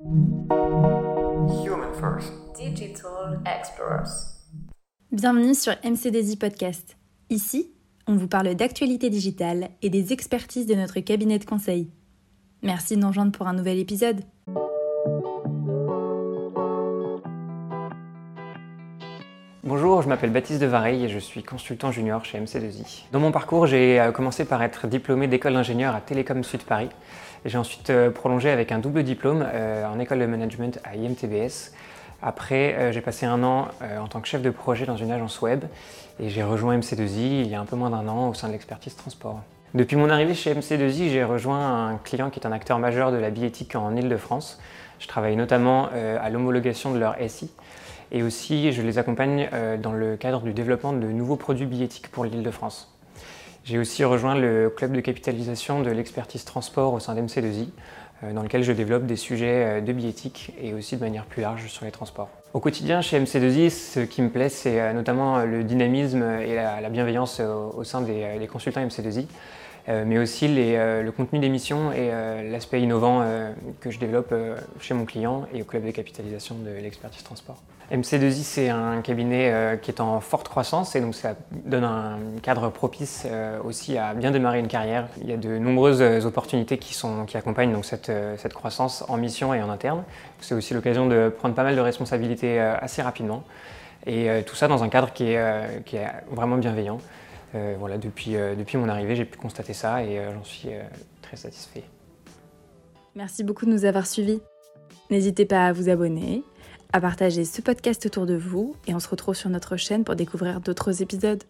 Human First. Digital Explorers. Bienvenue sur MCDZ Podcast. Ici, on vous parle d'actualité digitale et des expertises de notre cabinet de conseil. Merci de nous rejoindre pour un nouvel épisode. Bonjour, je m'appelle Baptiste de Vareille et je suis consultant junior chez MC2I. Dans mon parcours, j'ai euh, commencé par être diplômé d'école d'ingénieur à Télécom Sud Paris. J'ai ensuite euh, prolongé avec un double diplôme euh, en école de management à IMTBS. Après, j'ai passé un an en tant que chef de projet dans une agence web et j'ai rejoint MC2I il y a un peu moins d'un an au sein de l'expertise transport. Depuis mon arrivée chez MC2I, j'ai rejoint un client qui est un acteur majeur de la biéthique en Ile-de-France. Je travaille notamment à l'homologation de leur SI et aussi je les accompagne euh, dans le cadre du développement de nouveaux produits billettiques pour l'île de France. J'ai aussi rejoint le club de capitalisation de l'expertise transport au sein d'MC2I, euh, dans lequel je développe des sujets euh, de billettique et aussi de manière plus large sur les transports. Au quotidien, chez MC2I, ce qui me plaît, c'est notamment le dynamisme et la bienveillance au sein des consultants MC2I. Euh, mais aussi euh, le contenu d'émission et euh, l'aspect innovant que je développe chez mon client et au club de capitalisation de l'expertise transport. MC2I, c'est un cabinet qui est en forte croissance et donc ça donne un cadre propice aussi à bien démarrer une carrière. Il y a de nombreuses opportunités qui, sont, qui accompagnent donc cette, cette croissance en mission et en interne. C'est aussi l'occasion de prendre pas mal de responsabilités assez rapidement et tout ça dans un cadre qui est, qui est vraiment bienveillant. Euh, voilà, depuis, euh, depuis mon arrivée, j'ai pu constater ça et euh, j'en suis très satisfait. Merci beaucoup de nous avoir suivis. N'hésitez pas à vous abonner, à partager ce podcast autour de vous et on se retrouve sur notre chaîne pour découvrir d'autres épisodes.